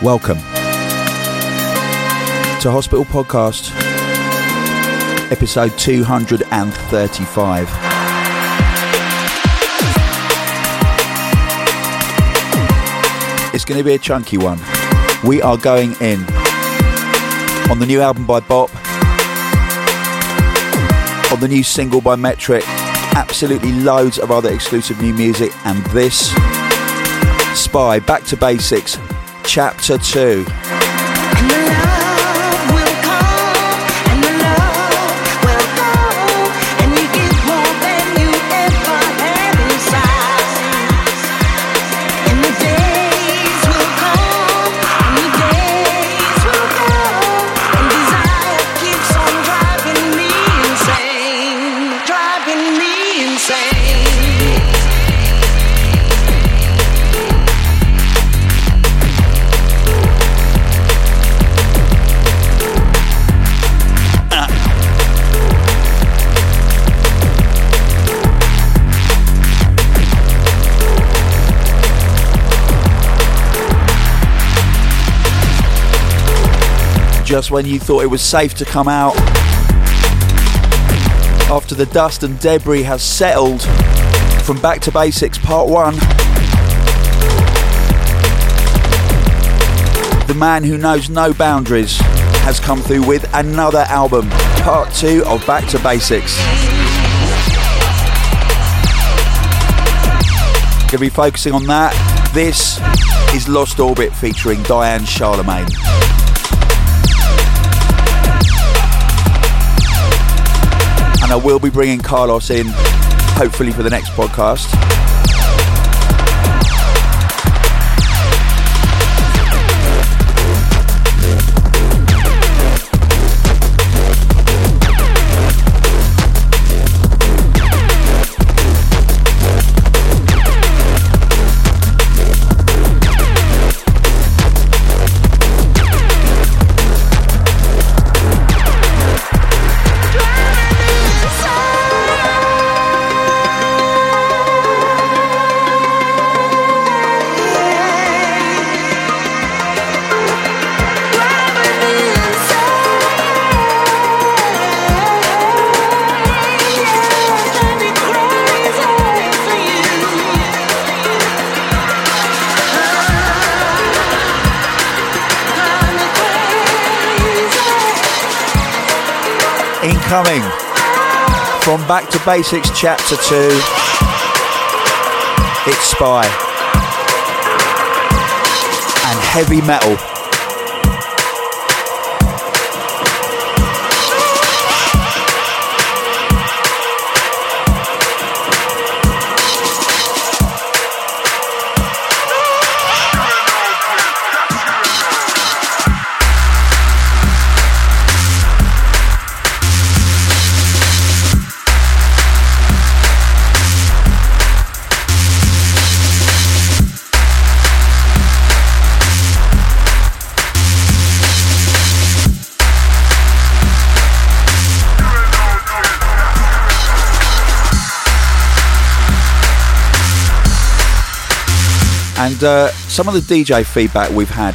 Welcome to Hospital Podcast, episode 235. It's going to be a chunky one. We are going in on the new album by Bop, on the new single by Metrik, absolutely loads of other exclusive new music, and this Spy Back to Basics Chapter 2. Just when you thought it was safe to come out. After the dust and debris has settled from Back to Basics Part 1. The man who knows no boundaries has come through with another album, Part 2 of Back to Basics. Gonna be focusing on that. This is Lost Orbit featuring Diane Charlemagne. And I will be bringing Carlos in, hopefully for the next podcast. Incoming from Back to Basics Chapter 2, it's Spy. And Heavy Metal. And uh, some of the DJ feedback we've had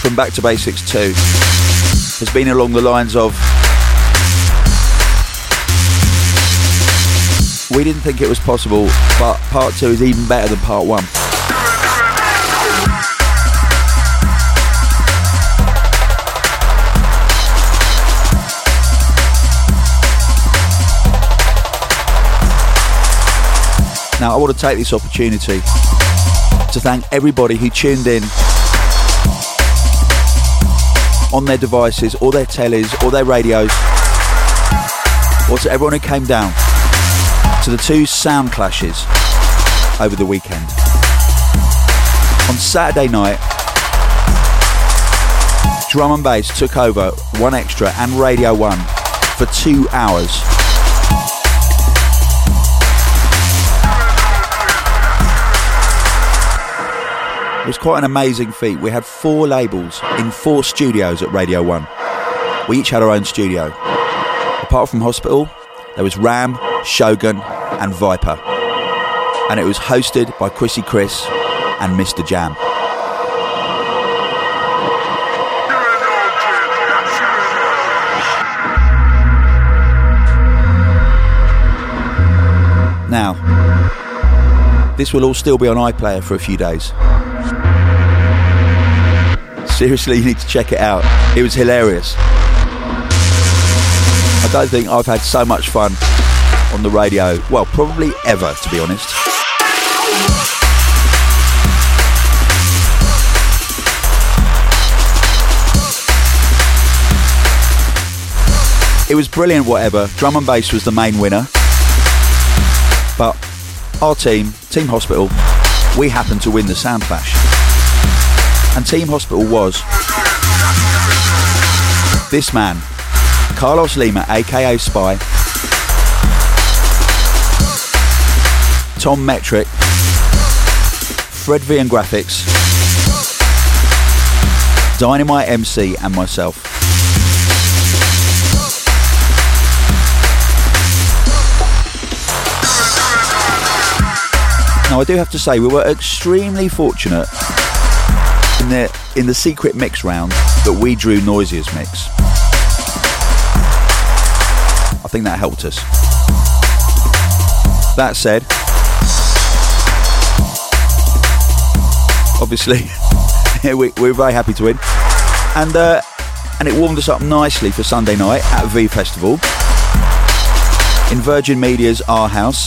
from Back to Basics 2 has been along the lines of We didn't think it was possible, but part 2 is even better than part 1. Now, I want to take this opportunity to thank everybody who tuned in on their devices, or their tellies, or their radios, or to everyone who came down to the two sound clashes over the weekend. On Saturday night, Drum and Bass took over 1Xtra and Radio 1 for two hours. It was quite an amazing feat. We had four labels in four studios at Radio 1. We each had our own studio. Apart from Hospital, there was Ram, Shogun, and Viper. And it was hosted by Crissy Criss and Mr. Jam. Now, this will all still be on iPlayer for a few days. Seriously, you need to check it out. It was hilarious. I don't think I've had so much fun on the radio, well, probably ever, to be honest. It was brilliant, whatever. Drum and bass was the main winner. But our team, Team Hospital, we happened to win the Sound Clash. And Team Hospital was this man, Carlos Lima, aka Spy, Tom Metrik, Fred V and Grafix, Dynamite MC, and myself. Now I do have to say we were extremely fortunate in the in the secret mix round that we drew Noisia's mix. I think that helped us. That said, obviously we, we're very happy to win, and uh, and it warmed us up nicely for Sunday night at V Festival in Virgin Media's R House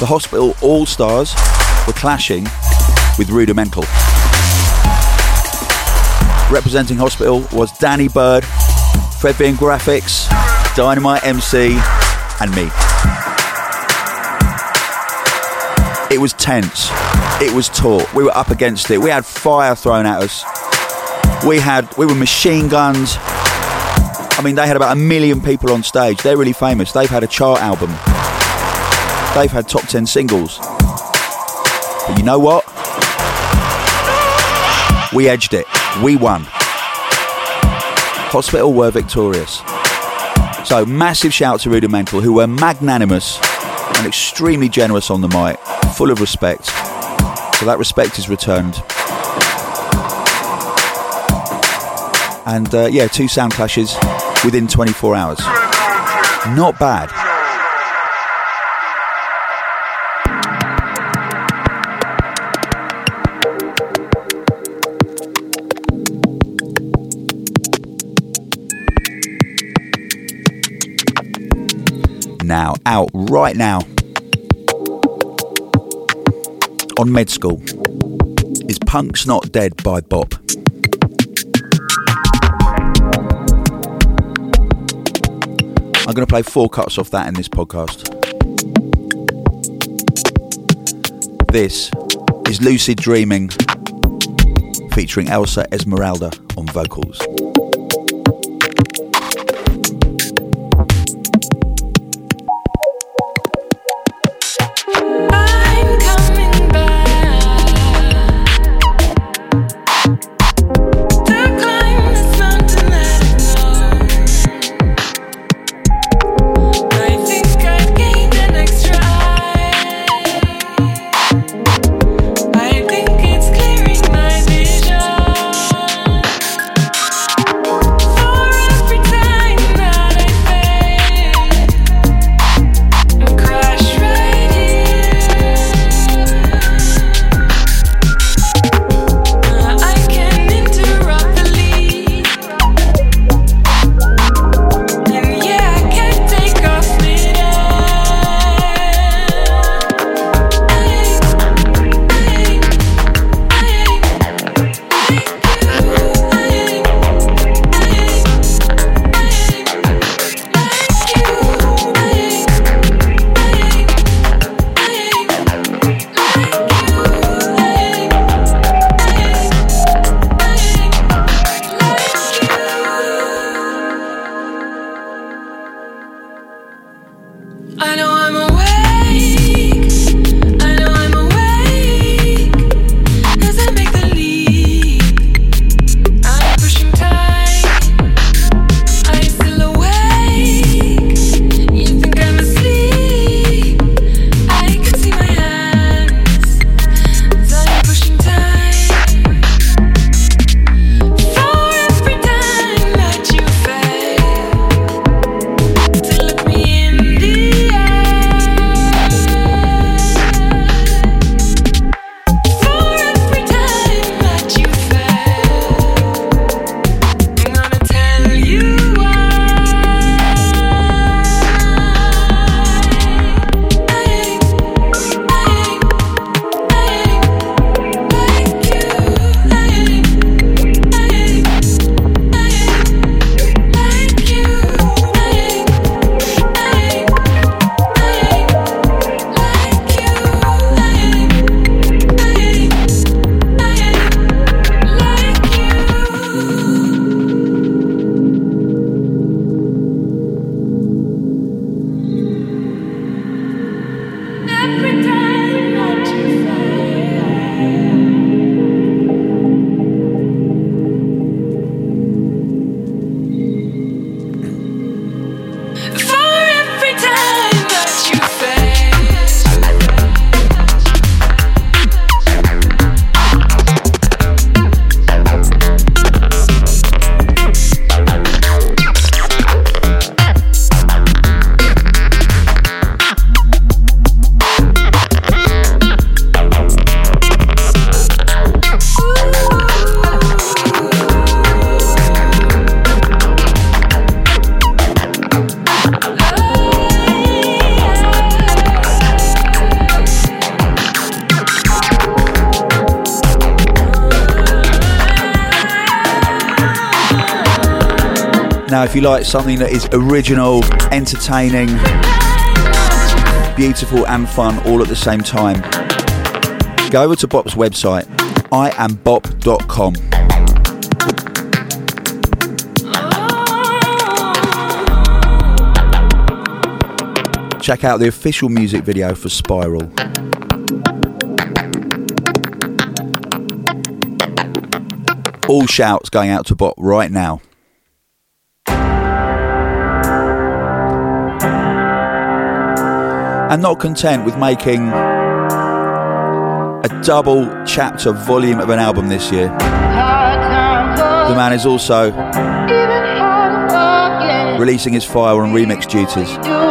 the Hospital All Stars were clashing with Rudimental. Representing Hospital was Danny Byrd, Fred Bean Grafix, Dynamite MC, and me. It was tense. It was taut. We were up against it. We had fire thrown at us. We had we were machine guns. I mean, they had about a million people on stage. They're really famous. They've had a chart album. They've had top 10 singles. But you know what? We edged it. We won. Hospital were victorious. So, massive shout to Rudimental, who were magnanimous and extremely generous on the mic, full of respect. So, that respect is returned. And uh, yeah, two sound clashes within 24 hours. Not bad. Now, out right now on Med School is Punk's Not Dead by Bop. I'm going to play four cuts off that in this podcast. This is Lucid Dreaming featuring Elsa Esmeralda on vocals. Now, if you like something that is original, entertaining, beautiful, and fun all at the same time, go over to Bop's website, iambop.com. Check out the official music video for Spiral. All shouts going out to Bop right now. And not content with making a double chapter volume of an album this year, the man is also releasing his fire on remix duties.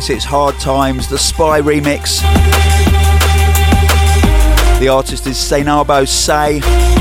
Yes, it's Hard Times, the Spy remix. The artist is Seinabo Sey.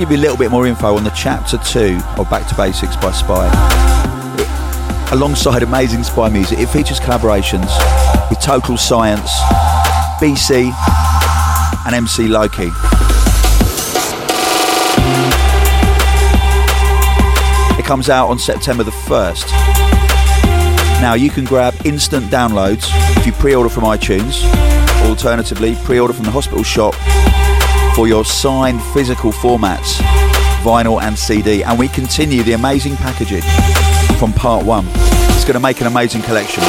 Give you a little bit more info on the chapter two of Back to Basics by Spy. Alongside amazing Spy music, it features collaborations with Total Science, BC, and MC Loki. It comes out on September the 1st. Now you can grab instant downloads if you pre order from iTunes, alternatively, pre order from the hospital shop for your signed physical formats, vinyl and CD. And we continue the amazing packaging from part one. It's going to make an amazing collection.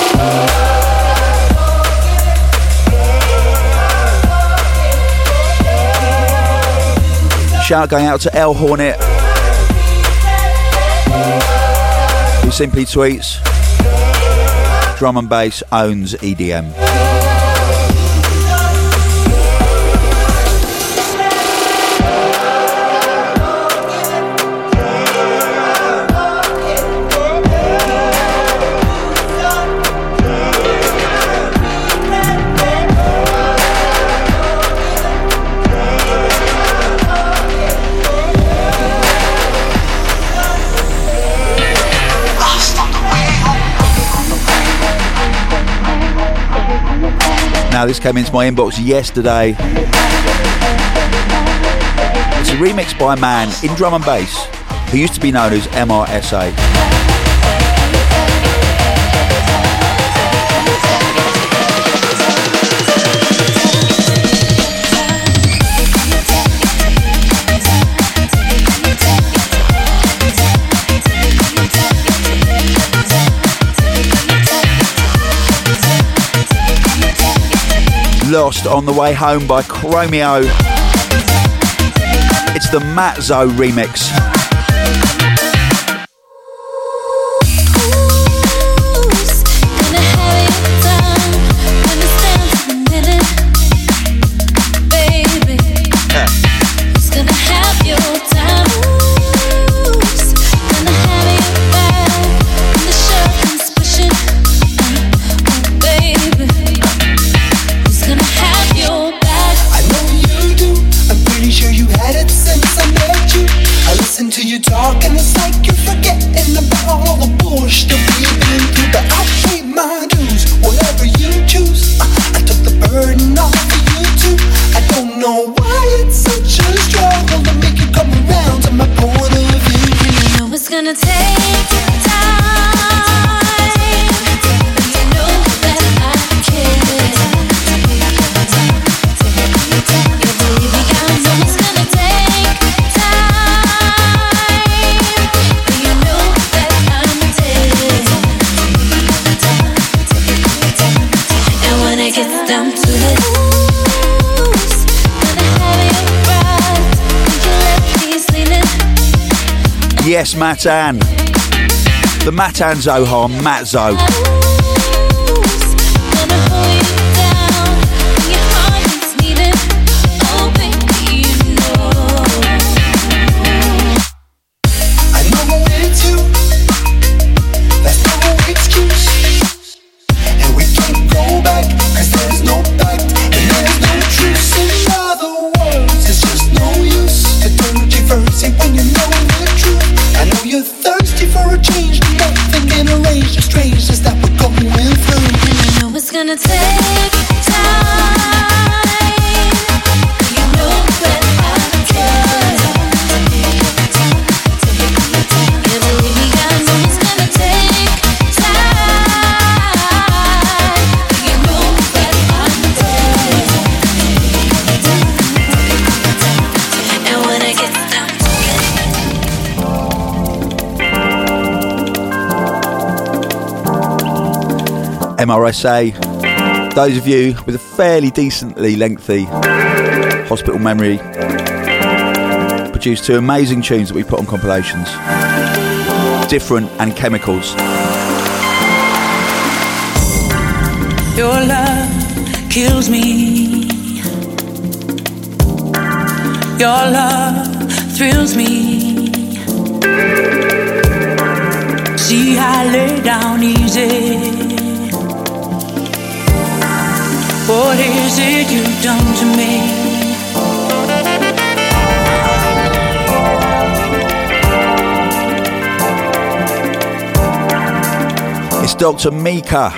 Shout going out to El Hornet, who simply tweets, drum and bass owns EDM. Now, this came into my inbox yesterday. It's a remix by a man in drum and bass who used to be known as MRSA. Lost on the Way Home by Chromeo. It's the Matzo remix. Matan. The Matan Zohar, Matzo. MRSA. Those of you with a fairly decently lengthy hospital memory produced two amazing tunes that we put on compilations Different and Chemicals. Your love kills me. Your love thrills me. It you've done to me? It's Dr. Meaker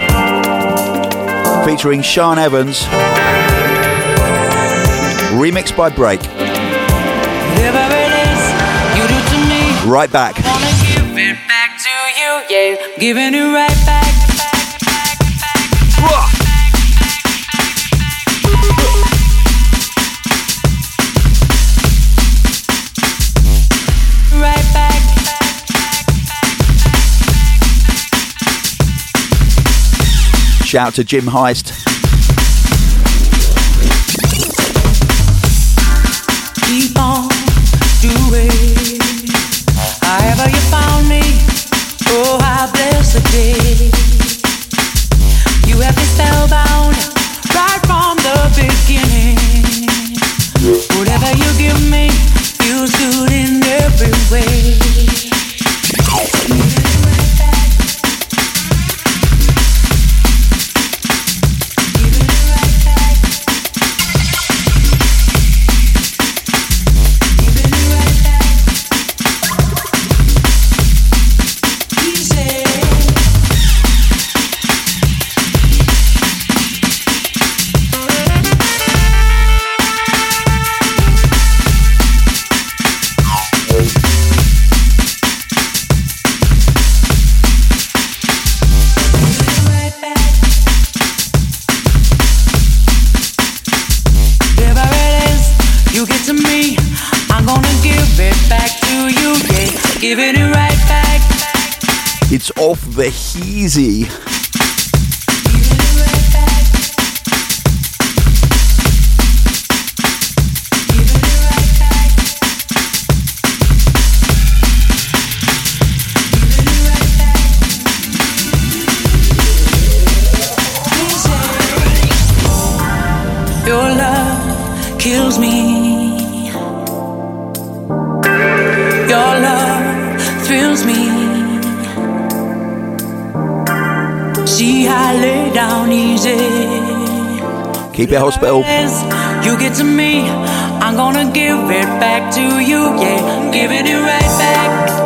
featuring Sean Evans, remixed by Break. Right back. Give it back to you, yeah. Giving it right back. Shout out to Jim Heist. To you, yeah, giving it right back.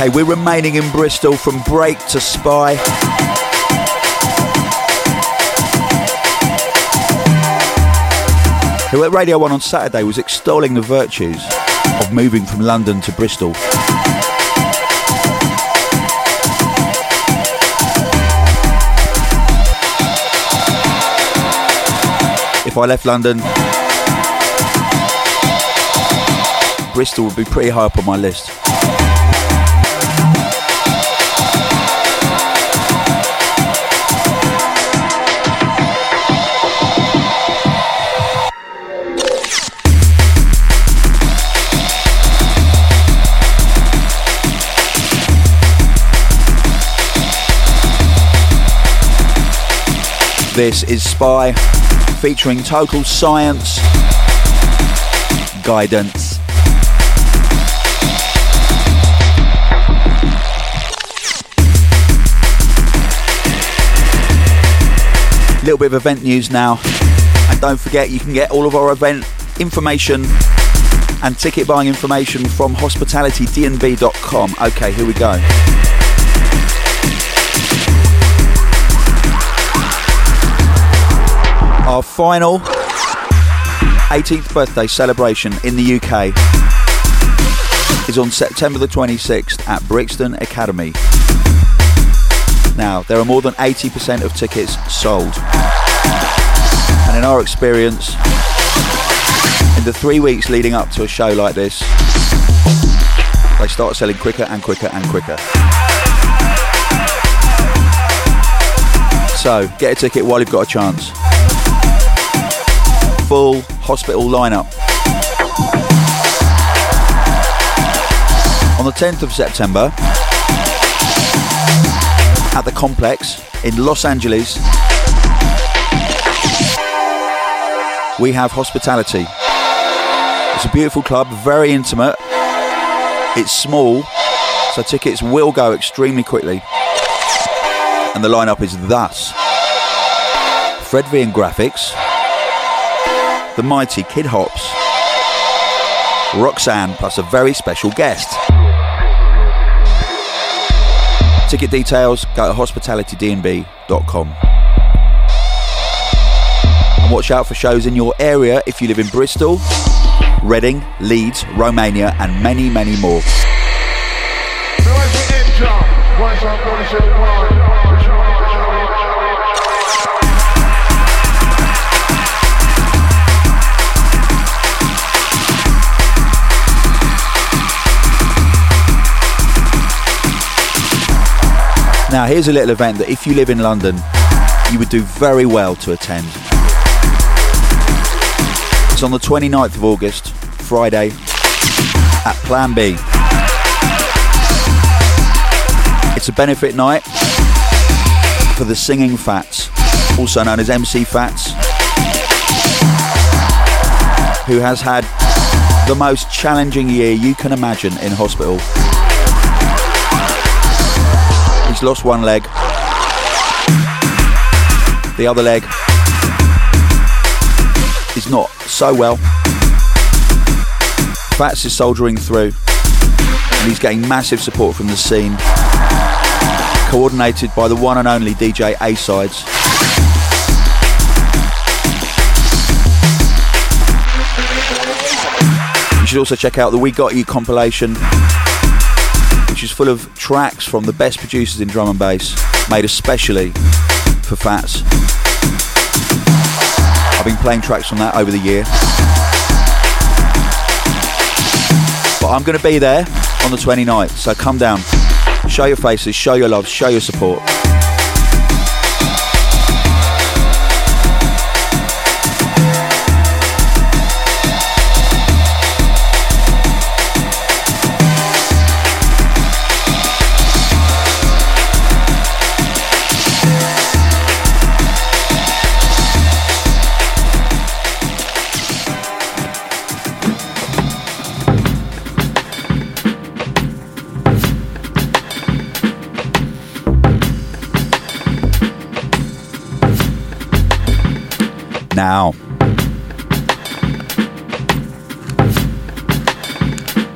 Okay, we're remaining in Bristol from break to spy. Who at Radio 1 on Saturday was extolling the virtues of moving from London to Bristol. If I left London, Bristol would be pretty high up on my list. This is Spy, featuring total science, guidance. Little bit of event news now, and don't forget you can get all of our event information and ticket buying information from hospitalitydnb.com. Okay, here we go. Our final 18th birthday celebration in the UK is on September the 26th at Brixton Academy. Now, there are more than 80% of tickets sold. And in our experience, in the three weeks leading up to a show like this, they start selling quicker and quicker and quicker. So, get a ticket while you've got a chance full hospital lineup. On the 10th of September, at the complex in Los Angeles, we have hospitality. It's a beautiful club, very intimate. It's small, so tickets will go extremely quickly. And the lineup is thus Fred V and Grafix, the mighty Kid Hops, Roxanne, plus a very special guest. Ticket details go to hospitalitydnb.com. And watch out for shows in your area if you live in Bristol, Reading, Leeds, Romania, and many, many more. Now, here's a little event that if you live in London, you would do very well to attend. It's on the 29th of August, Friday, at Plan B. It's a benefit night for the Singing Fats, also known as MC Fats, who has had the most challenging year you can imagine in hospital. He's lost one leg. The other leg is not so well. Fats is soldiering through and he's getting massive support from the scene. Coordinated by the one and only DJ A Sides. You should also check out the We Got You compilation, which is full of tracks from the best producers in drum and bass, made especially for Fats. I've been playing tracks from that over the year. But I'm going to be there on the 29th, so come down. Show your faces, show your love, show your support. Now.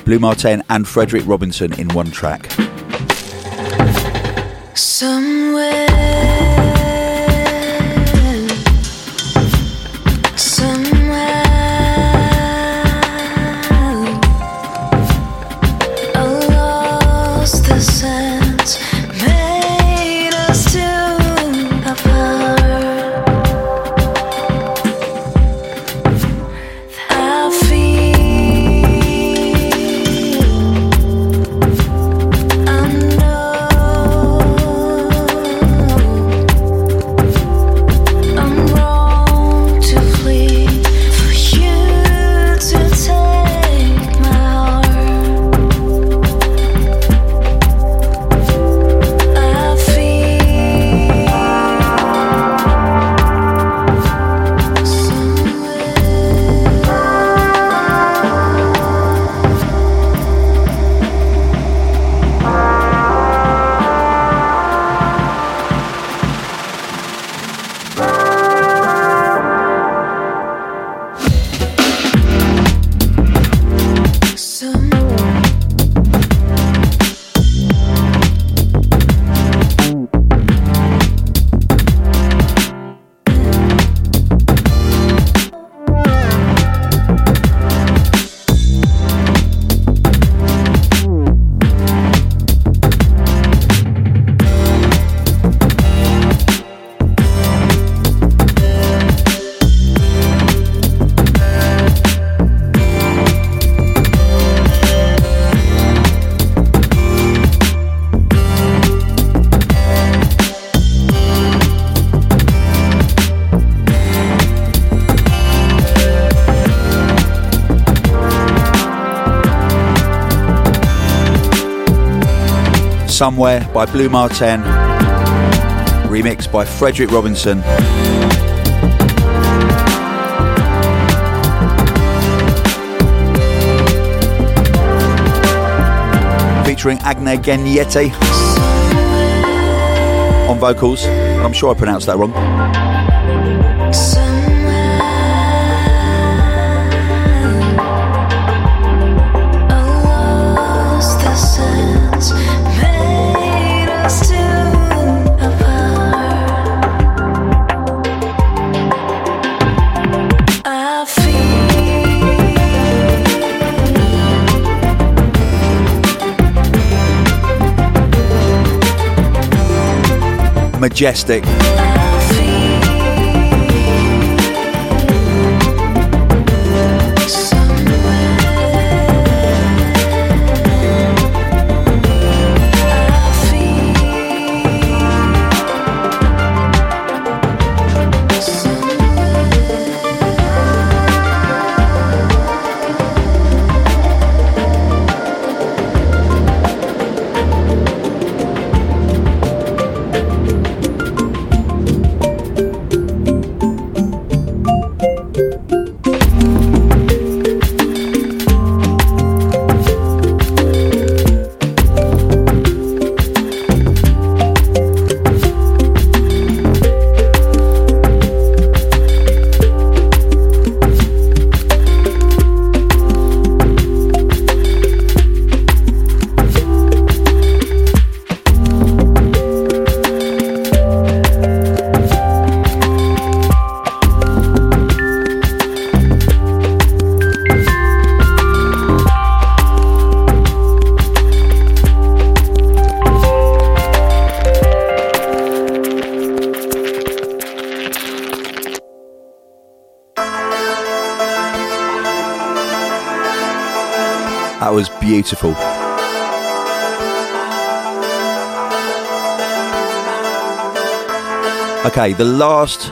Blu Mar Ten and Frederic Robinson in one track. Somewhere. Somewhere by Blue Mar Ten, remixed by Frederic Robinson. Featuring Agne Geniete on vocals. I'm sure I pronounced that wrong. Majestic. Beautiful. Okay, the last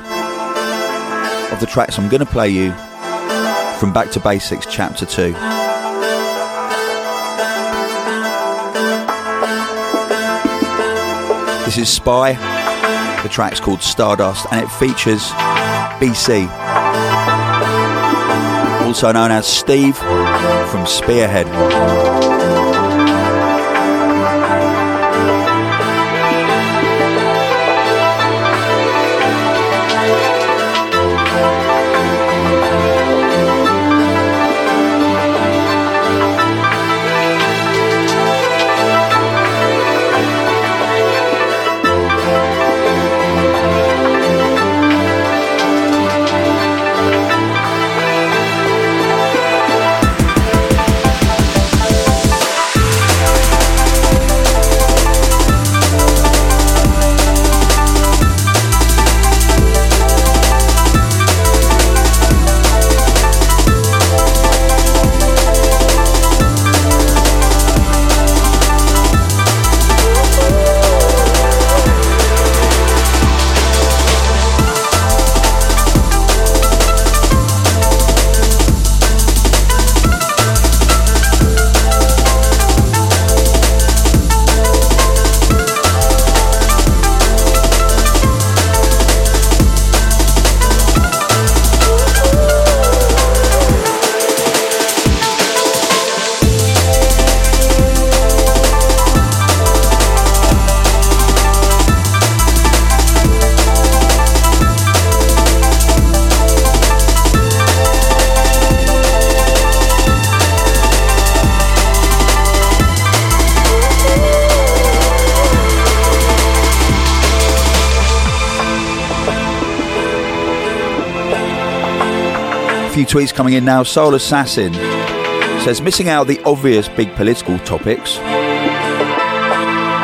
of the tracks I'm going to play you from Back to Basics, Chapter 2. This is Spy. The track's called Stardust and it features BCee, also known as Steve from Spearhead. Tweets coming in now. Soul Assassin says, missing out the obvious big political topics.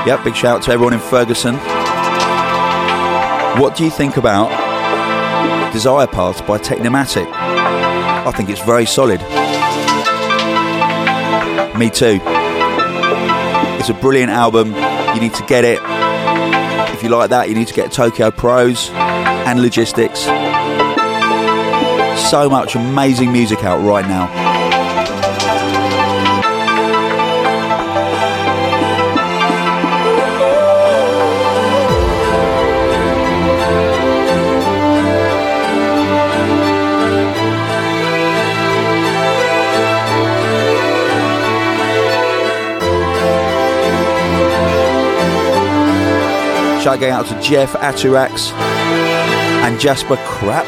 Yep, big shout out to everyone in Ferguson. What do you think about Desire Path by Technimatic? I think it's very solid. Me too. It's a brilliant album. You need to get it. If you like that, you need to get Tokyo Prose and Logistics so much amazing music out right now. Shout out to Jeff Aturax and Jasper Crap.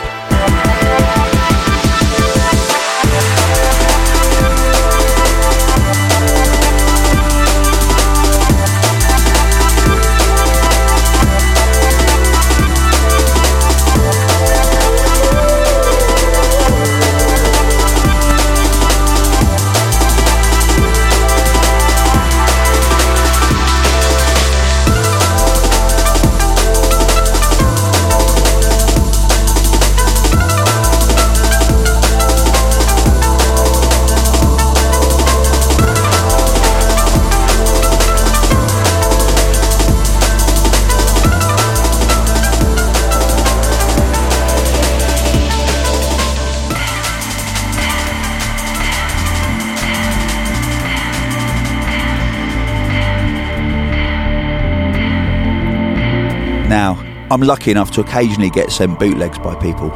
I'm lucky enough to occasionally get sent bootlegs by people.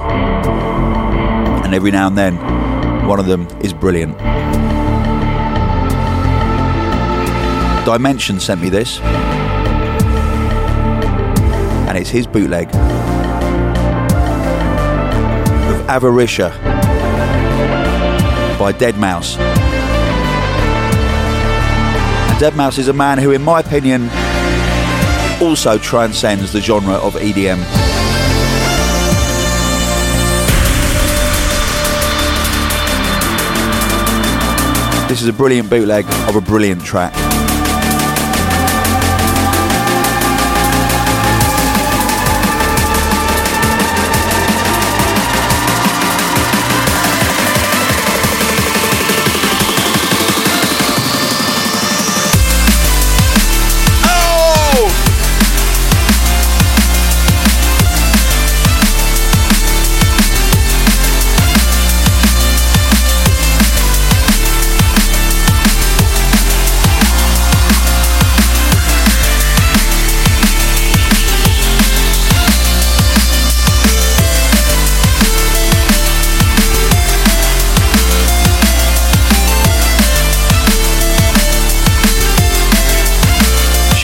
And every now and then, one of them is brilliant. Dimension sent me this. And it's his bootleg of Avaritia by Deadmau5. Deadmau5 is a man who, in my opinion, also transcends the genre of EDM. This is a brilliant bootleg of a brilliant track.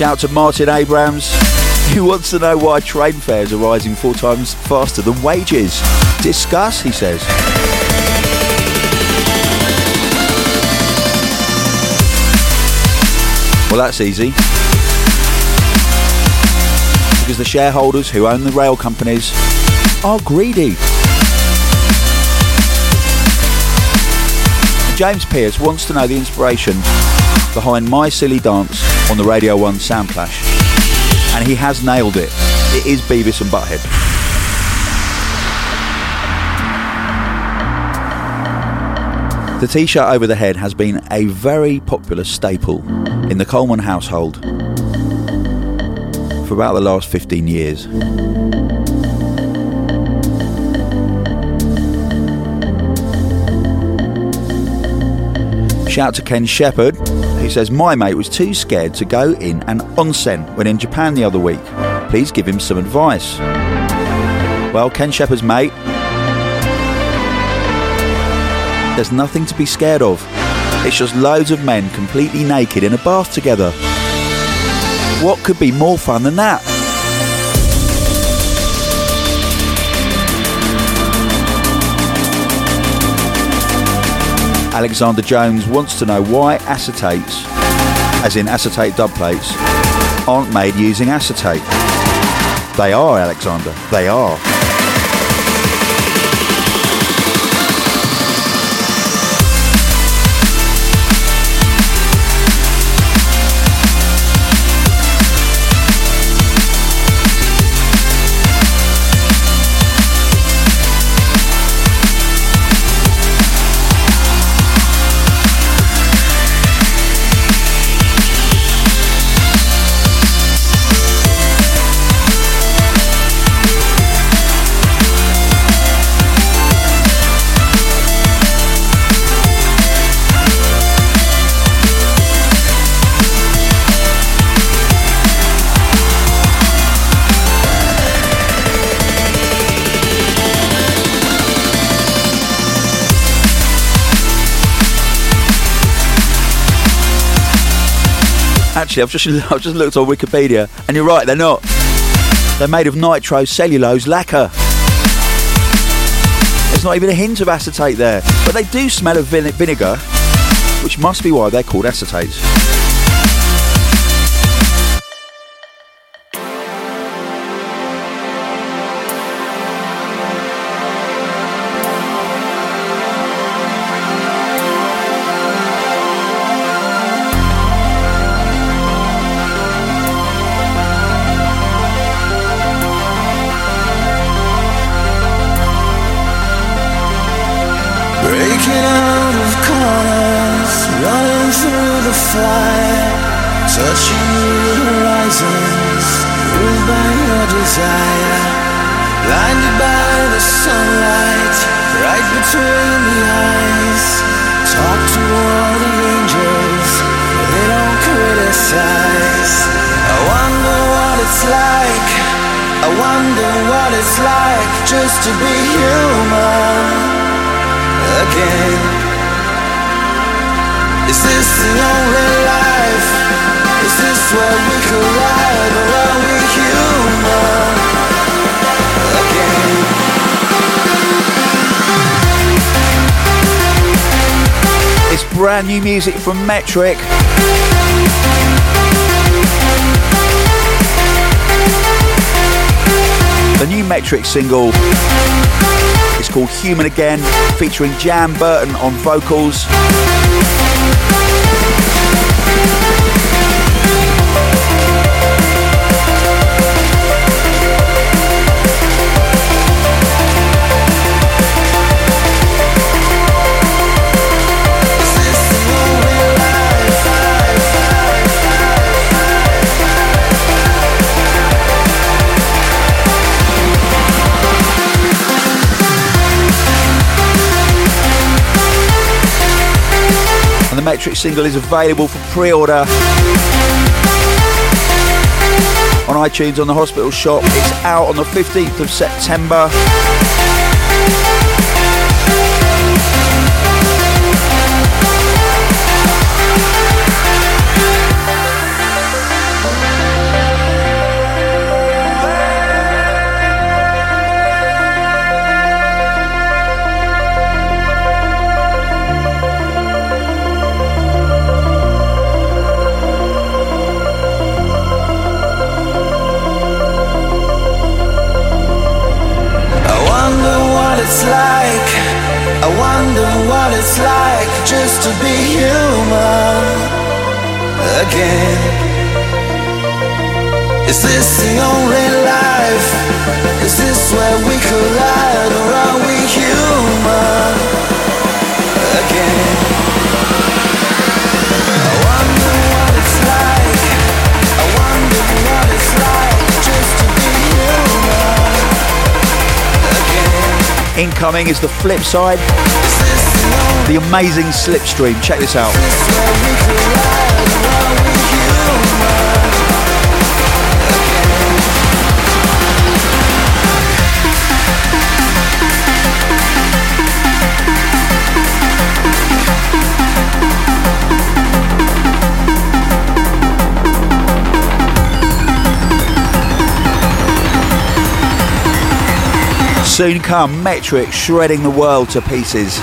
Shout to Martin Abrams, who wants to know why train fares are rising four times faster than wages. Discuss, he says. Well, that's easy. Because the shareholders who own the rail companies are greedy. James Pierce wants to know the inspiration behind My Silly Dance on the Radio 1 Sound Clash. And he has nailed it. It is Beavis and Butthead. The t-shirt over the head has been a very popular staple in the Colman household for about the last 15 years. Shout to Ken Shepherd, who says, My mate was too scared to go in an onsen when in Japan the other week. Please give him some advice. Well, Ken Shepherd's mate, there's nothing to be scared of. It's just loads of men completely naked in a bath together. What could be more fun than that? Alexander Jones wants to know why acetates, as in acetate dub plates, aren't made using acetate. They are, Alexander. They are. Actually, I've just I've just looked on Wikipedia, and you're right, they're not. They're made of nitrocellulose lacquer. There's not even a hint of acetate there, but they do smell of vine- vinegar, which must be why they're called acetates. From Metrik. The new Metrik single is called Human Again, featuring Jan Burton on vocals. Single is available for pre-order on iTunes on the Hospital Shop. It's out on the 15th of September. To be human again. Is this the only life? Is this where we collide, or are we human again? Incoming is the flip side, the amazing Slipstream. Check this out. Soon come Metrik shredding the world to pieces.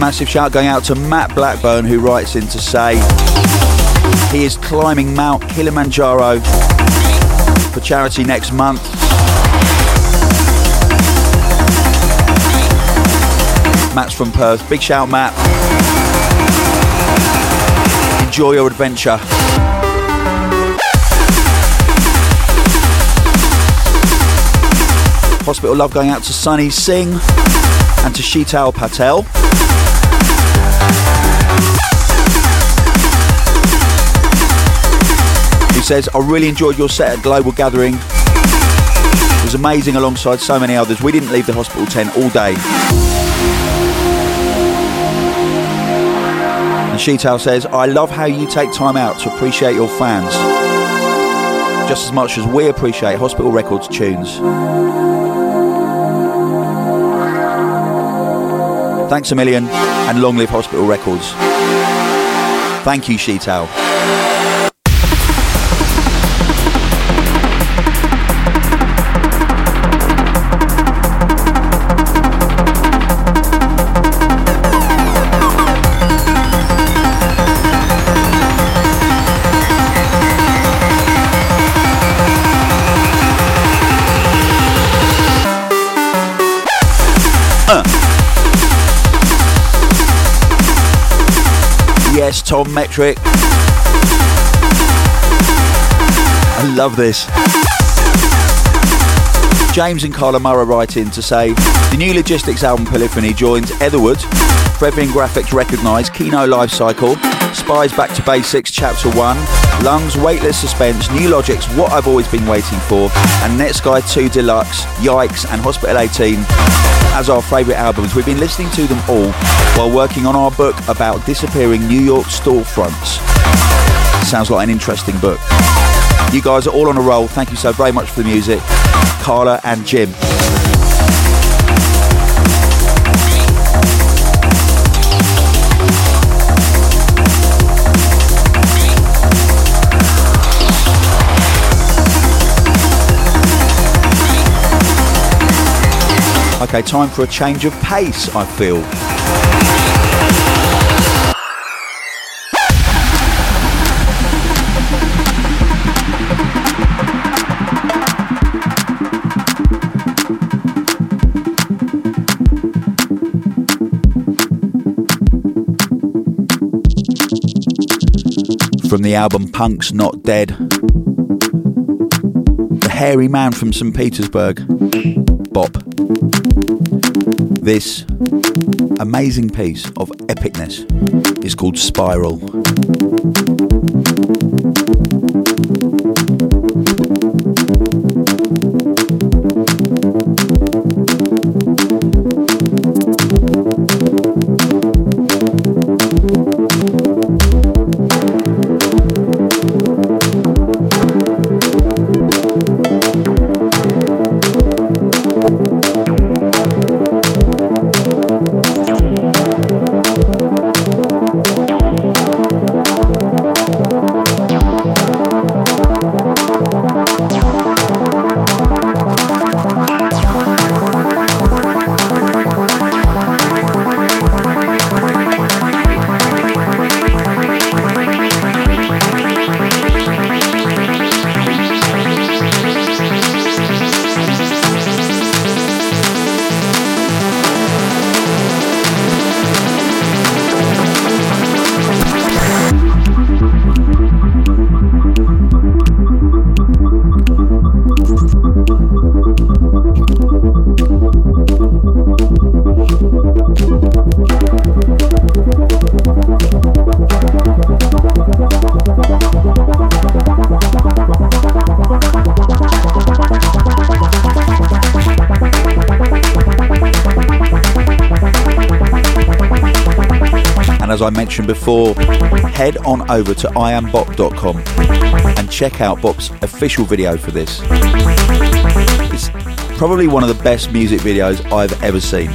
Massive shout going out to Matt Blackburn who writes in to say he is climbing Mount Kilimanjaro for charity next month. Matt's from Perth. Big shout, Matt. Enjoy your adventure. Hospital love going out to Sunny Singh and to Sheetal Patel. Says, I really enjoyed your set at Global Gathering. It was amazing alongside so many others. We didn't leave the hospital tent all day. And Sheetal says, I love how you take time out to appreciate your fans. Just as much as we appreciate Hospital Records tunes. Thanks a million and long live Hospital Records. Thank you, Sheetal. Metrik. I love this. James and Carla Murray write in to say the new Logistics album Polyphony joins Etherwood, Previan Grafix Recognised, Keeno Life Cycle, Spies Back to Basics Chapter 1, Lungs, Weightless Suspense, New Logics, What I've Always Been Waiting For, and Netsky 2 Deluxe, Yikes, and Hospital 18 as our favourite albums. We've been listening to them all while working on our book about disappearing New York storefronts. Sounds like an interesting book. You guys are all on a roll. Thank you so very much for the music. Carla and Jim. Okay, time for a change of pace, I feel. From the album Punk's Not Dead. The hairy man from St. Petersburg, Bop. This amazing piece of epicness is called Spiral. Before, head on over to iambop.com and check out Bop's official video for this. It's probably one of the best music videos I've ever seen.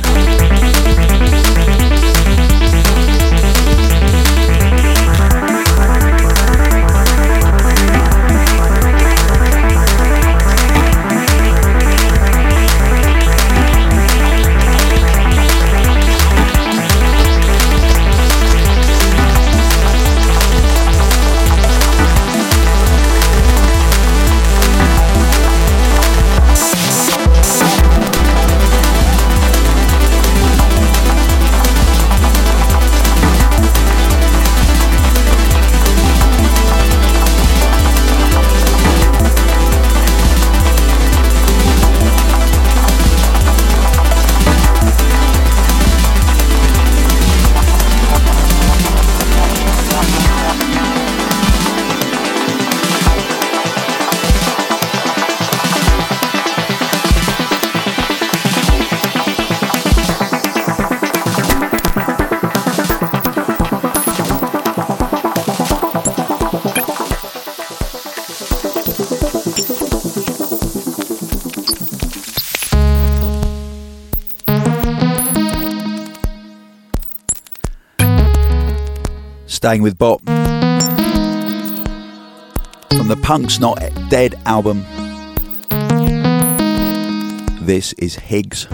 Staying with Bop. From the Punk's Not Dead album, this is Higgs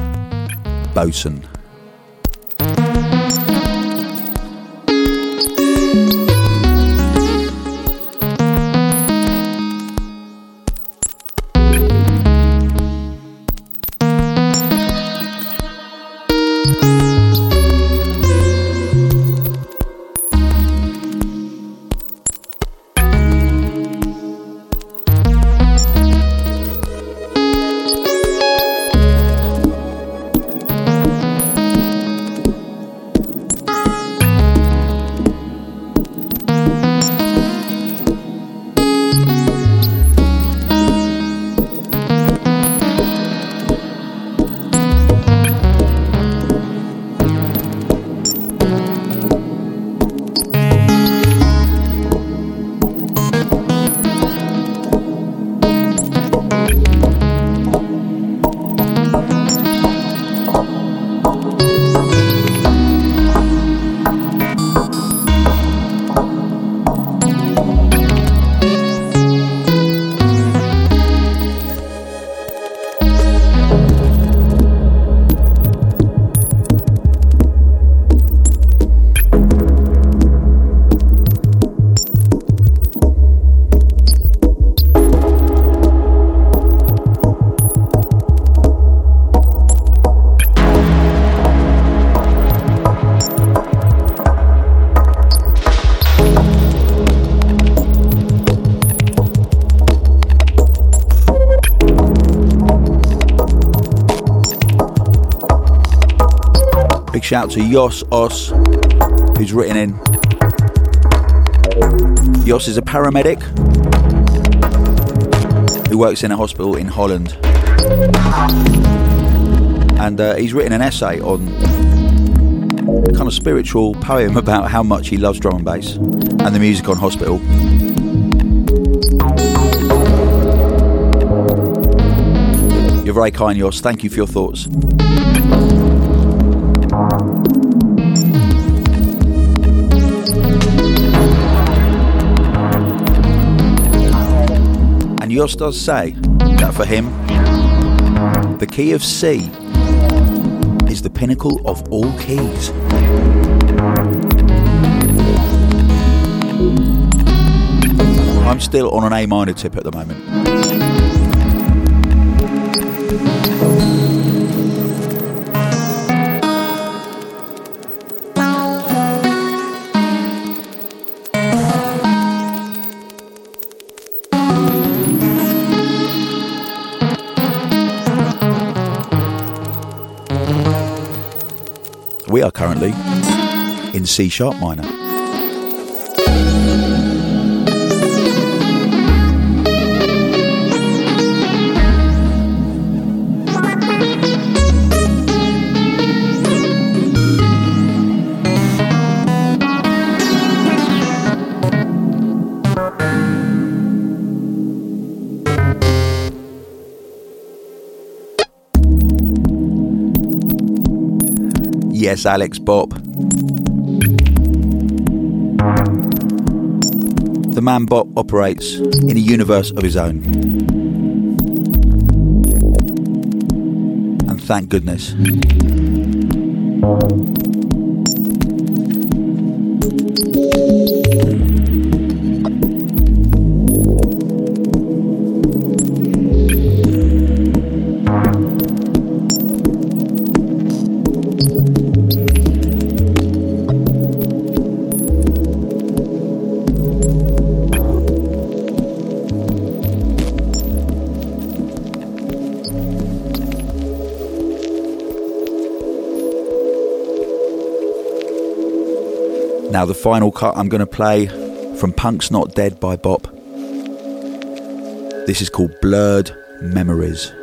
Boson. Shout to Yos Os, who's written in. Yos is a paramedic who works in a hospital in Holland. And uh, he's written an essay on a kind of spiritual poem about how much he loves drum and bass and the music on hospital. You're very kind, Yos. Thank you for your thoughts. And Yoss does say that for him, the key of C is the pinnacle of all keys. I'm still on an A minor tip at the moment. We are currently in C sharp minor. Yes, Alex Bop. The man Bop operates in a universe of his own. And thank goodness. Now, the final cut I'm going to play from Punk's Not Dead by Bop. This is called Blurred Memories.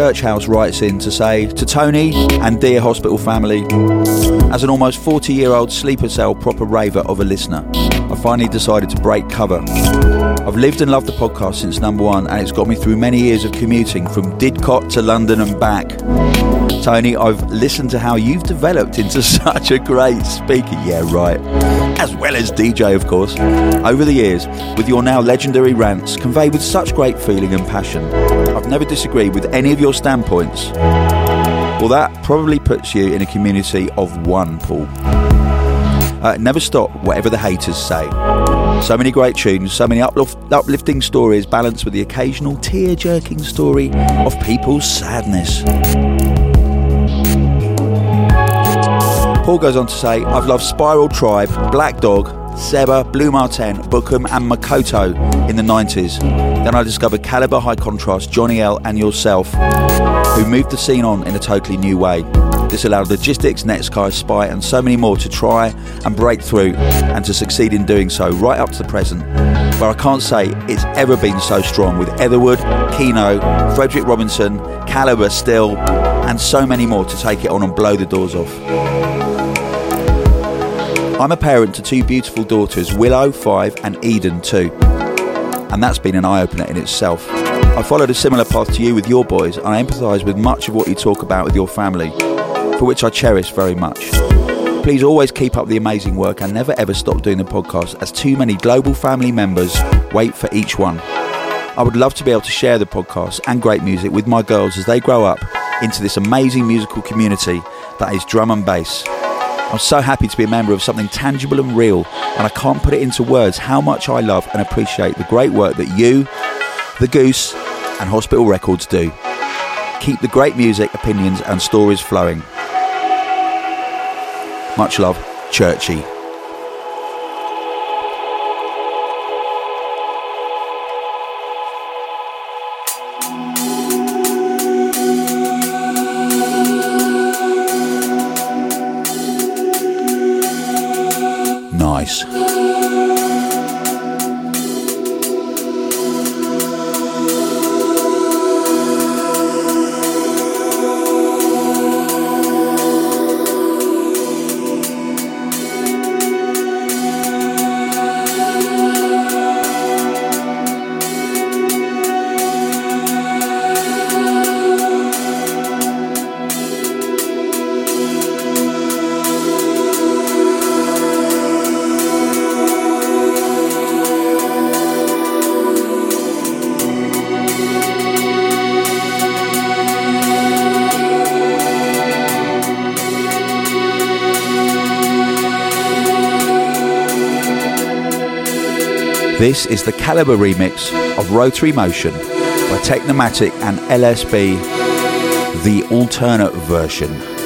Churchhouse writes in to say to Tony and dear hospital family, as an almost 40 year old sleeper cell proper raver of a listener, I finally decided to break cover. I've lived and loved the podcast since number one, and it's got me through many years of commuting from Didcot to London and back. Tony, I've listened to how you've developed into such a great speaker. Yeah, right. As well as DJ, of course. Over the years, with your now legendary rants conveyed with such great feeling and passion. I've never disagreed with any of your standpoints. Well, that probably puts you in a community of one, Paul. Uh, never stop, whatever the haters say. So many great tunes, so many uplift- uplifting stories, balanced with the occasional tear jerking story of people's sadness. Paul goes on to say, I've loved Spiral Tribe, Black Dog, Seba, Blue Mar Ten, Bukem, and Makoto in the 90s. Then I discovered Calibre High Contrast, Johnny L, and yourself, who moved the scene on in a totally new way. This allowed Logistics, Netsky, Spy, and so many more to try and break through and to succeed in doing so right up to the present, where I can't say it's ever been so strong with Etherwood, Keeno, Frederic Robinson, Calibre still, and so many more to take it on and blow the doors off. I'm a parent to two beautiful daughters, Willow, 5, and Eden, 2. And that's been an eye opener in itself. I followed a similar path to you with your boys, and I empathise with much of what you talk about with your family, for which I cherish very much. Please always keep up the amazing work and never ever stop doing the podcast, as too many global family members wait for each one. I would love to be able to share the podcast and great music with my girls as they grow up into this amazing musical community that is drum and bass. I'm so happy to be a member of something tangible and real, and I can't put it into words how much I love and appreciate the great work that you, the Goose, and Hospital Records do. Keep the great music, opinions, and stories flowing. Much love, Churchy. This is the Calibre remix of Rotary Motion by Technimatic and LSB, the alternate version.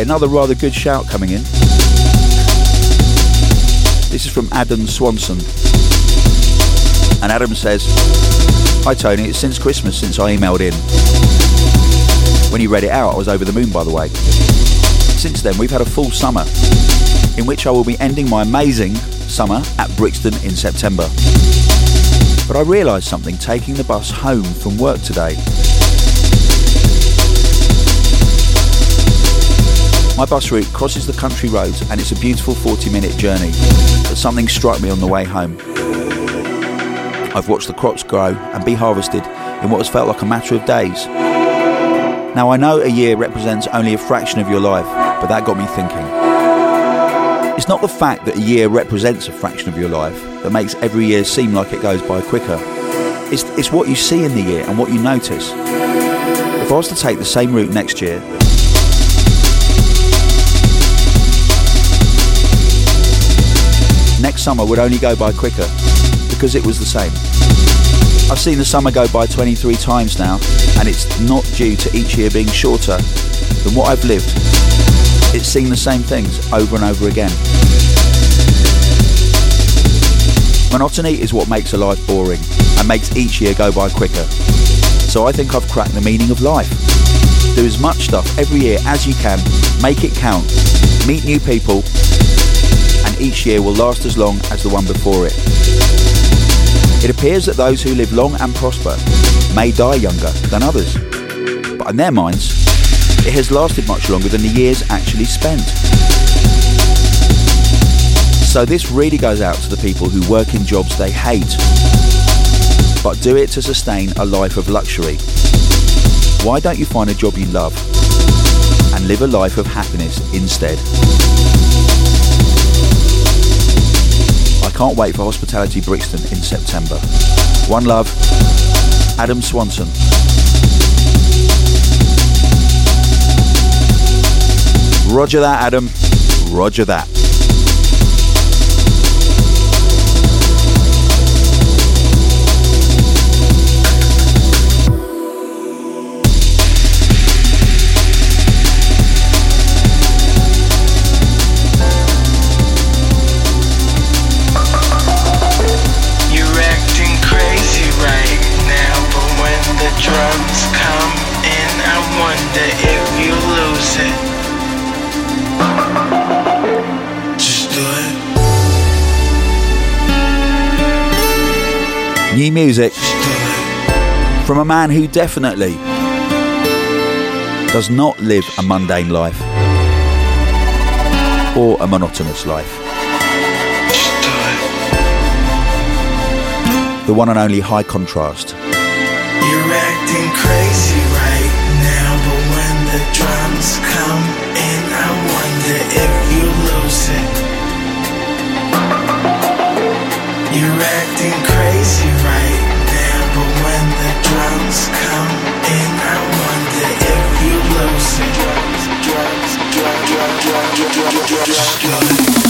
Okay, another rather good shout coming in. This is from Adam Swanson. And Adam says, Hi Tony, it's since Christmas since I emailed in. When you read it out, I was over the moon by the way. Since then, we've had a full summer in which I will be ending my amazing summer at Brixton in September. But I realised something taking the bus home from work today. My bus route crosses the country roads and it's a beautiful 40 minute journey. But something struck me on the way home. I've watched the crops grow and be harvested in what has felt like a matter of days. Now I know a year represents only a fraction of your life, but that got me thinking. It's not the fact that a year represents a fraction of your life that makes every year seem like it goes by quicker. It's, it's what you see in the year and what you notice. If I was to take the same route next year, next summer would only go by quicker because it was the same. I've seen the summer go by 23 times now, and it's not due to each year being shorter than what I've lived. It's seen the same things over and over again. Monotony is what makes a life boring and makes each year go by quicker. So I think I've cracked the meaning of life. Do as much stuff every year as you can, make it count, meet new people, each year will last as long as the one before it. It appears that those who live long and prosper may die younger than others, but in their minds, it has lasted much longer than the years actually spent. So this really goes out to the people who work in jobs they hate, but do it to sustain a life of luxury. Why don't you find a job you love and live a life of happiness instead? Can't wait for Hospitality Brixton in September. One love, Adam Swanson. Roger that, Adam. Roger that. New music from a man who definitely does not live a mundane life or a monotonous life. The one and only high contrast. You're acting crazy right now, but when the drums come in, I wonder if You're acting crazy right now, but when the drums come in, I wonder if you lose it. Drugs,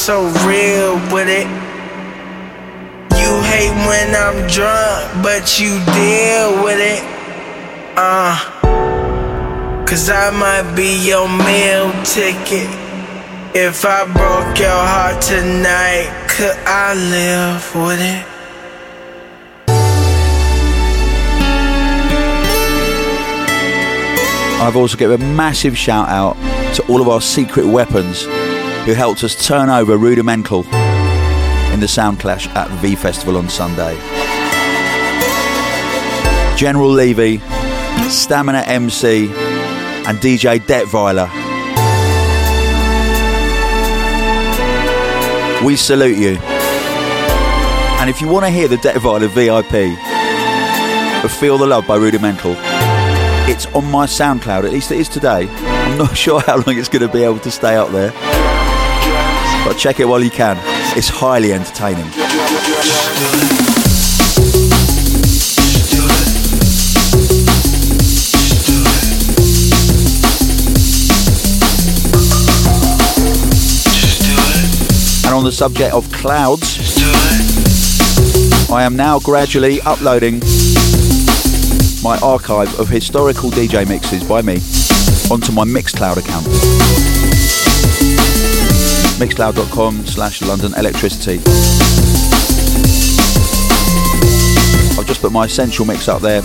so real with it. You hate when I'm drunk, but you deal with it. Uh, cause I might be your meal ticket. If I broke your heart tonight, could I live with it? I've also given a massive shout out to all of our secret weapons who helped us turn over Rudimental in the sound clash at V Festival on Sunday. General Levy, Stamina MC, and DJ Detweiler. We salute you. And if you want to hear the Detweiler VIP of Feel the Love by Rudimental, it's on my SoundCloud, at least it is today. I'm not sure how long it's going to be able to stay up there. But check it while you can. It's highly entertaining. And on the subject of clouds, I am now gradually uploading my archive of historical DJ mixes by me onto my Mixcloud account. Mixcloud.com slash London Electricity. I've just put my essential mix up there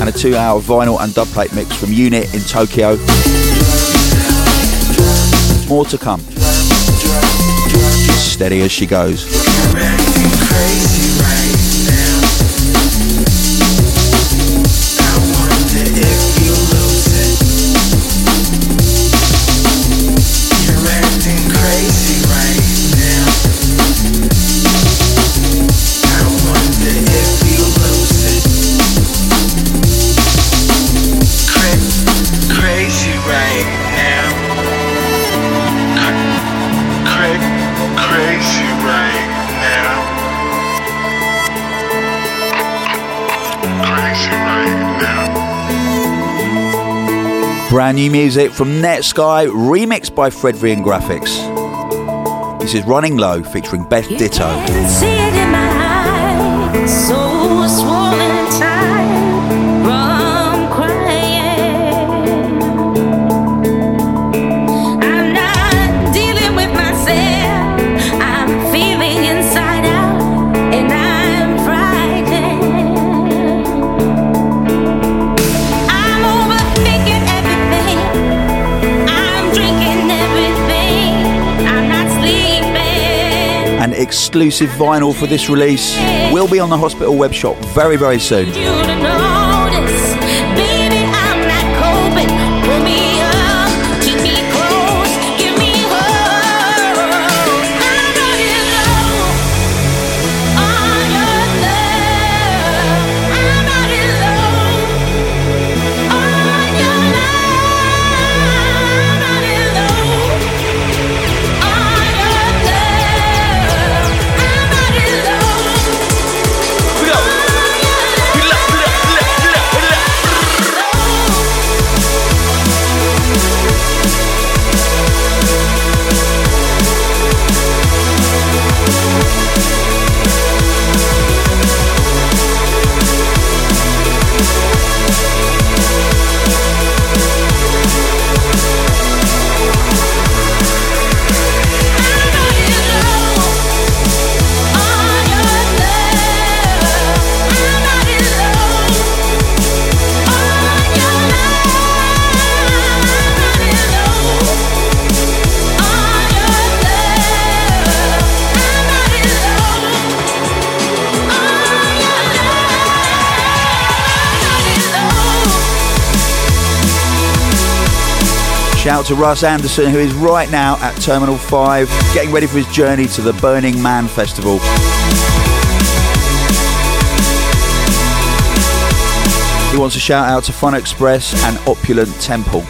and a two hour vinyl and dubplate mix from Unit in Tokyo. More to come. Steady as she goes. Brand new music from Netsky, remixed by Fred V and Grafix. This is Running Low featuring Beth Ditto. Exclusive vinyl for this release will be on the hospital web shop very, very soon. Out to Russ Anderson, who is right now at Terminal 5, getting ready for his journey to the Burning Man Festival. He wants a shout out to Fun Express and Opulent Temple.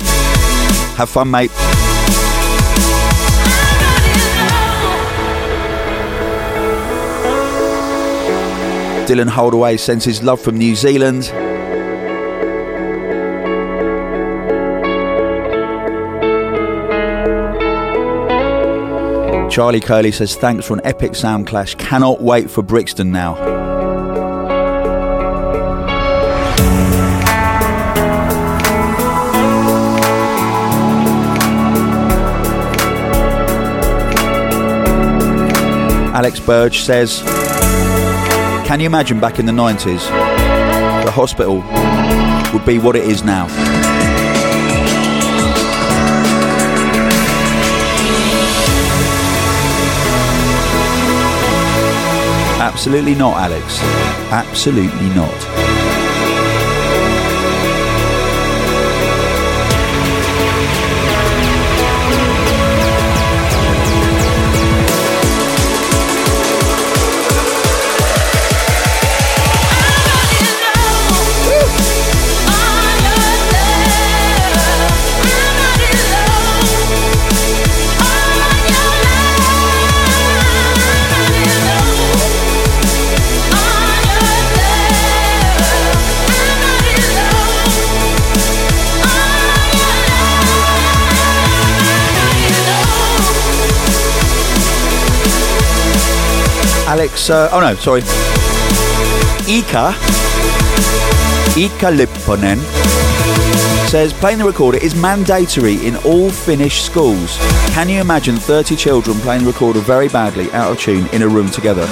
Have fun, mate. Dylan Holdaway sends his love from New Zealand. Charlie Curley says thanks for an epic sound clash. Cannot wait for Brixton now. Alex Burge says, Can you imagine back in the 90s? The hospital would be what it is now. Absolutely not, Alex. Absolutely not. Alex, uh, oh no, sorry. Ika, Ika Lipponen says playing the recorder is mandatory in all Finnish schools. Can you imagine 30 children playing the recorder very badly, out of tune, in a room together?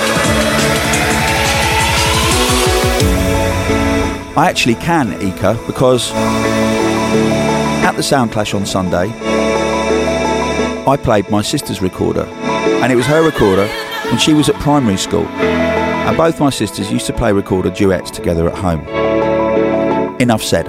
I actually can, Ika, because at the Sound Clash on Sunday, I played my sister's recorder, and it was her recorder when she was at primary school. And both my sisters used to play recorder duets together at home. Enough said.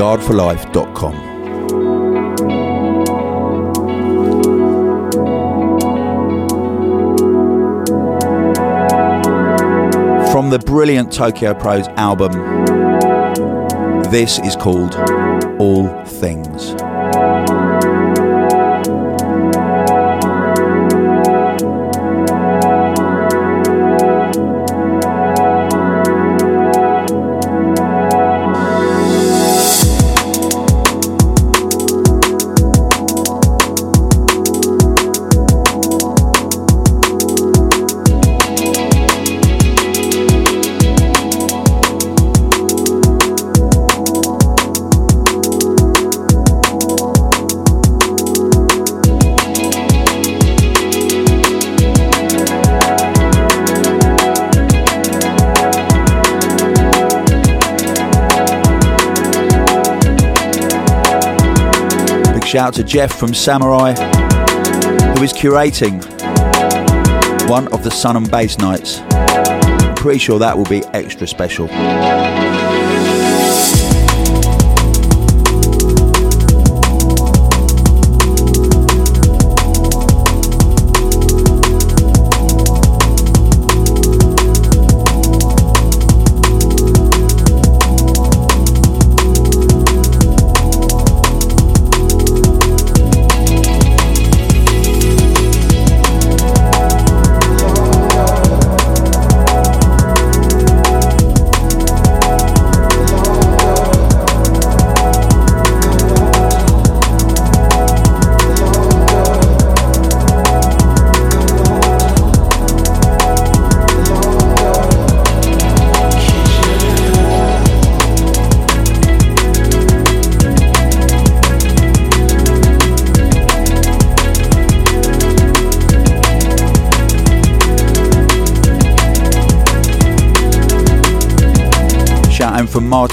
scarredforlife.com. the brilliant Tokyo Prose album. This is called All Things. Shout out to Jeff from Samurai, who is curating one of the Sun and Bass nights. I'm pretty sure that will be extra special.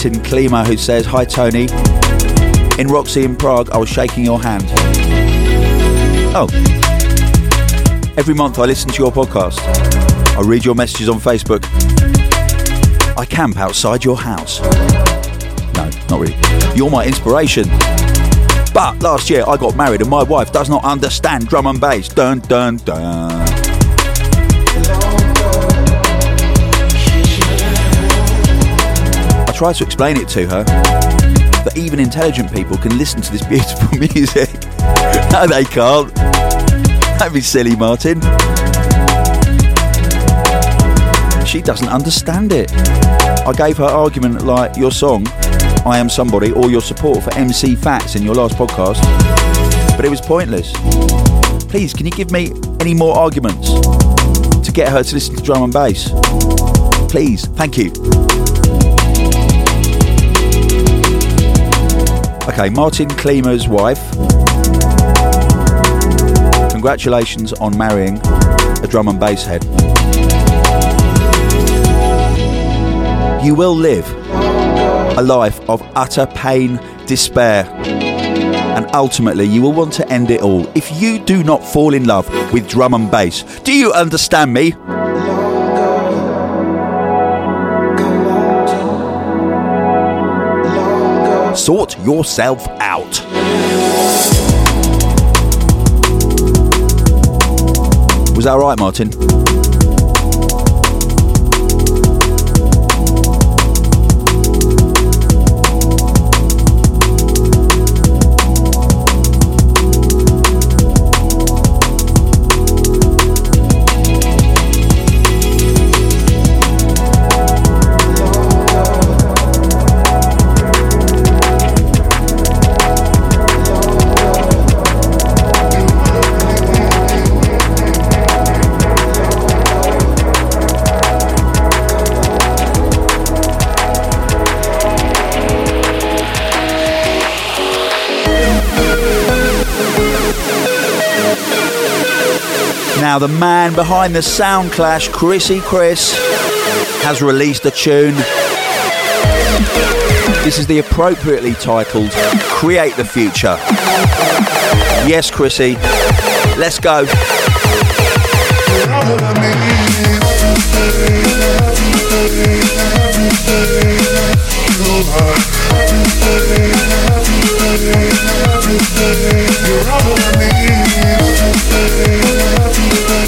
Martin Klima who says, Hi Tony. In Roxy in Prague, I was shaking your hand. Oh. Every month I listen to your podcast. I read your messages on Facebook. I camp outside your house. No, not really. You're my inspiration. But last year I got married and my wife does not understand drum and bass. Dun dun dun. Tried to explain it to her that even intelligent people can listen to this beautiful music. no, they can't. That'd be silly, Martin. She doesn't understand it. I gave her argument like your song, I Am Somebody, or your support for MC Fats in your last podcast, but it was pointless. Please, can you give me any more arguments to get her to listen to drum and bass? Please, thank you. Okay, Martin Klima's wife. Congratulations on marrying a drum and bass head. You will live a life of utter pain, despair, and ultimately you will want to end it all if you do not fall in love with drum and bass. Do you understand me? Sort yourself out. Was that right, Martin? Now, the man behind the sound clash, Crissy Criss, has released a tune. This is the appropriately titled Create the Future. Yes, Crissy, let's go.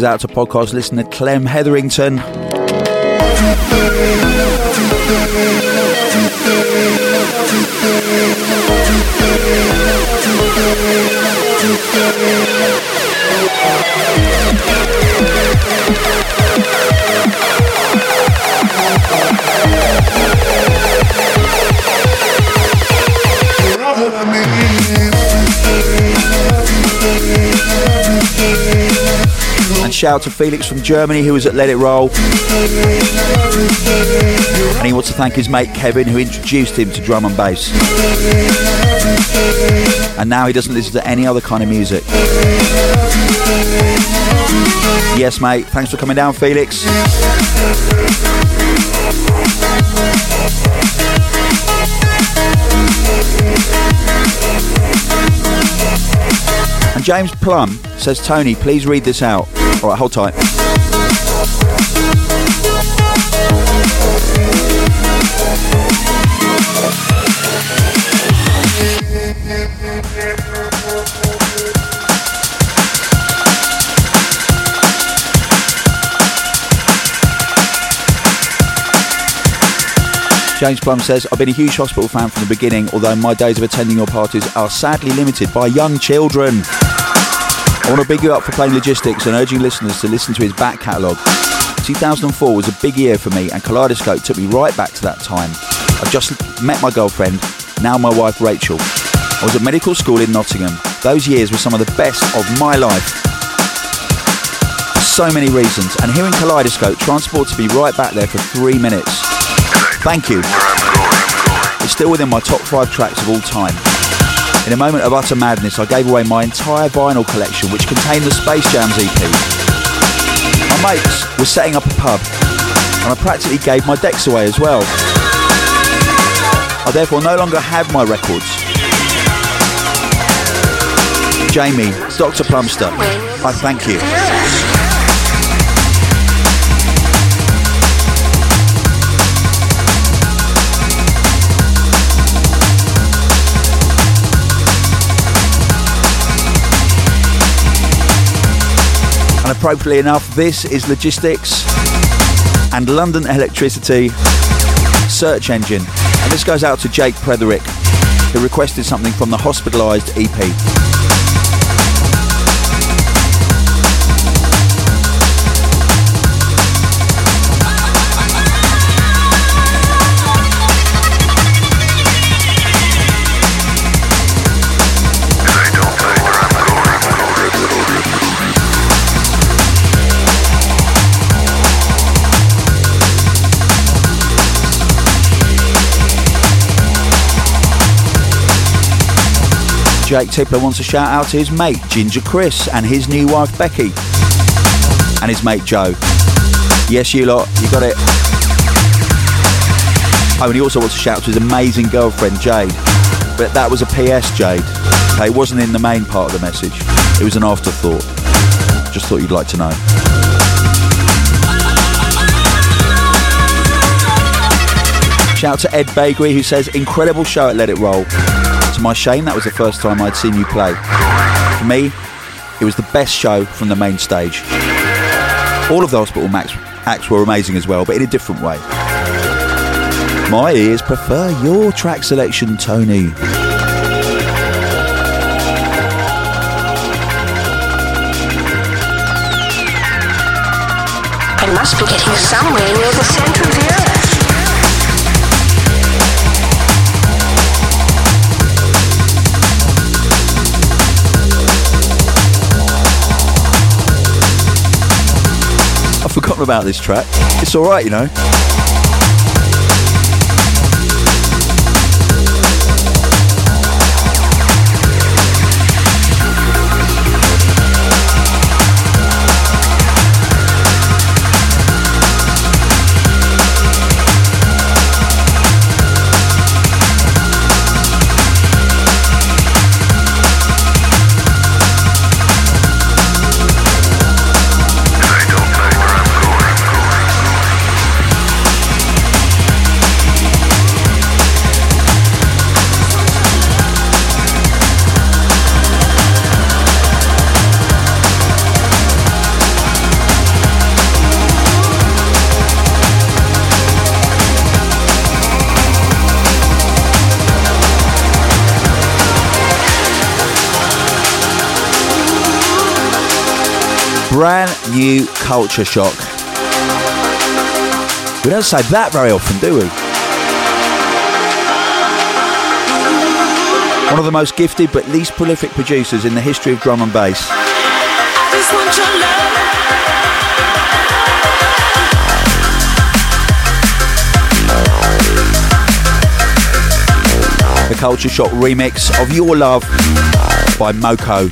goes out to podcast listener Clem Hetherington. Shout out to Felix from Germany who was at Let It Roll. And he wants to thank his mate Kevin who introduced him to drum and bass. And now he doesn't listen to any other kind of music. Yes, mate. Thanks for coming down, Felix. And James Plum says, Tony, please read this out. All right, hold tight. James Plum says, I've been a huge hospital fan from the beginning, although my days of attending your parties are sadly limited by young children. I want to big you up for playing logistics and urging listeners to listen to his back catalogue. 2004 was a big year for me, and Kaleidoscope took me right back to that time. I just met my girlfriend, now my wife Rachel. I was at medical school in Nottingham. Those years were some of the best of my life. So many reasons, and hearing Kaleidoscope transported me right back there for three minutes. Thank you. It's still within my top five tracks of all time. In a moment of utter madness, I gave away my entire vinyl collection, which contained the Space Jams EP. My mates were setting up a pub, and I practically gave my decks away as well. I therefore no longer have my records. Jamie, Dr. Plumster, I thank you. And appropriately enough, this is Logistics and London Electricity Search Engine. And this goes out to Jake Pretherick, who requested something from the Hospitalised EP. Jake Tippler wants a shout out to his mate Ginger Chris and his new wife Becky and his mate Joe. Yes, you lot, you got it. Oh, and he also wants to shout out to his amazing girlfriend Jade. But that was a PS, Jade. Okay, it wasn't in the main part of the message. It was an afterthought. Just thought you'd like to know. Shout out to Ed Bakery who says, incredible show at Let It Roll. To my shame, that was the first time I'd seen you play. For me, it was the best show from the main stage. All of the Hospital Max acts were amazing as well, but in a different way. My ears prefer your track selection, Tony. It must be getting somewhere near the center about this track. It's alright, you know. Brand new culture shock. We don't say that very often, do we? One of the most gifted but least prolific producers in the history of drum and bass. I just want your love. The Culture Shock remix of Your Love by Moko.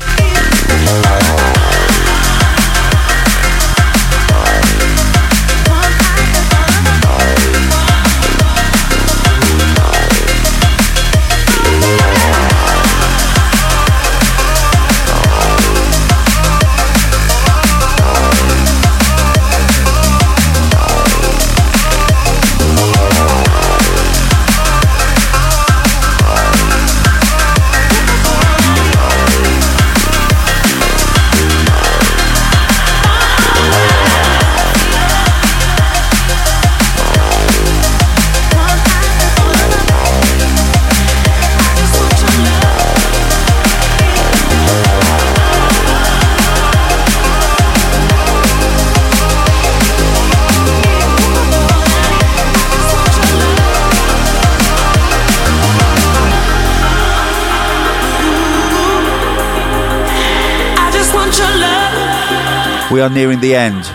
We are nearing the end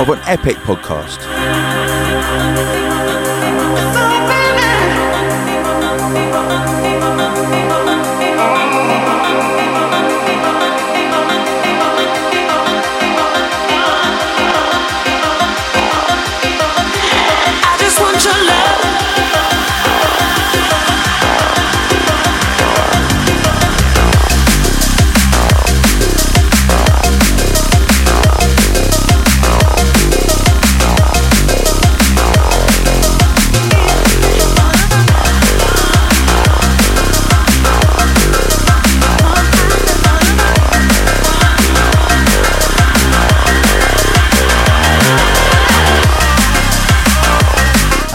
of an epic podcast.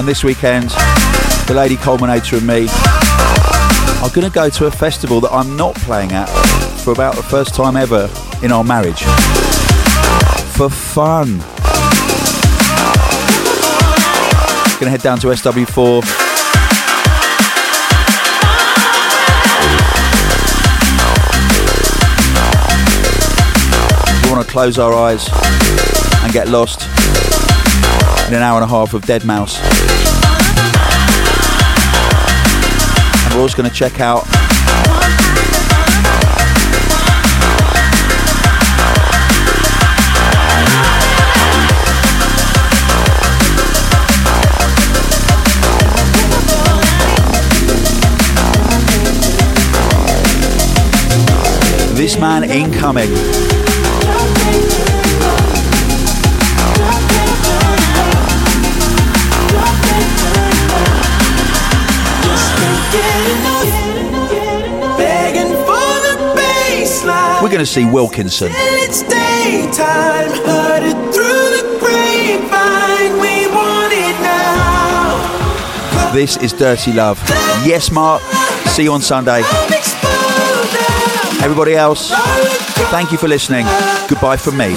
This weekend, the Lady Culminator and me are going to go to a festival that I'm not playing at for about the first time ever in our marriage. For fun. Going to head down to SW4. We want to close our eyes and get lost in an hour and a half of deadmau5. And we're also going to check out This Man Incoming. We're going to see Wilkinson. It's daytime, heard it through the grapevine. We want it now. This is Dirty Love. Yes, Mark. See you on Sunday. Come explode now. Everybody else, thank you for listening. Goodbye from me.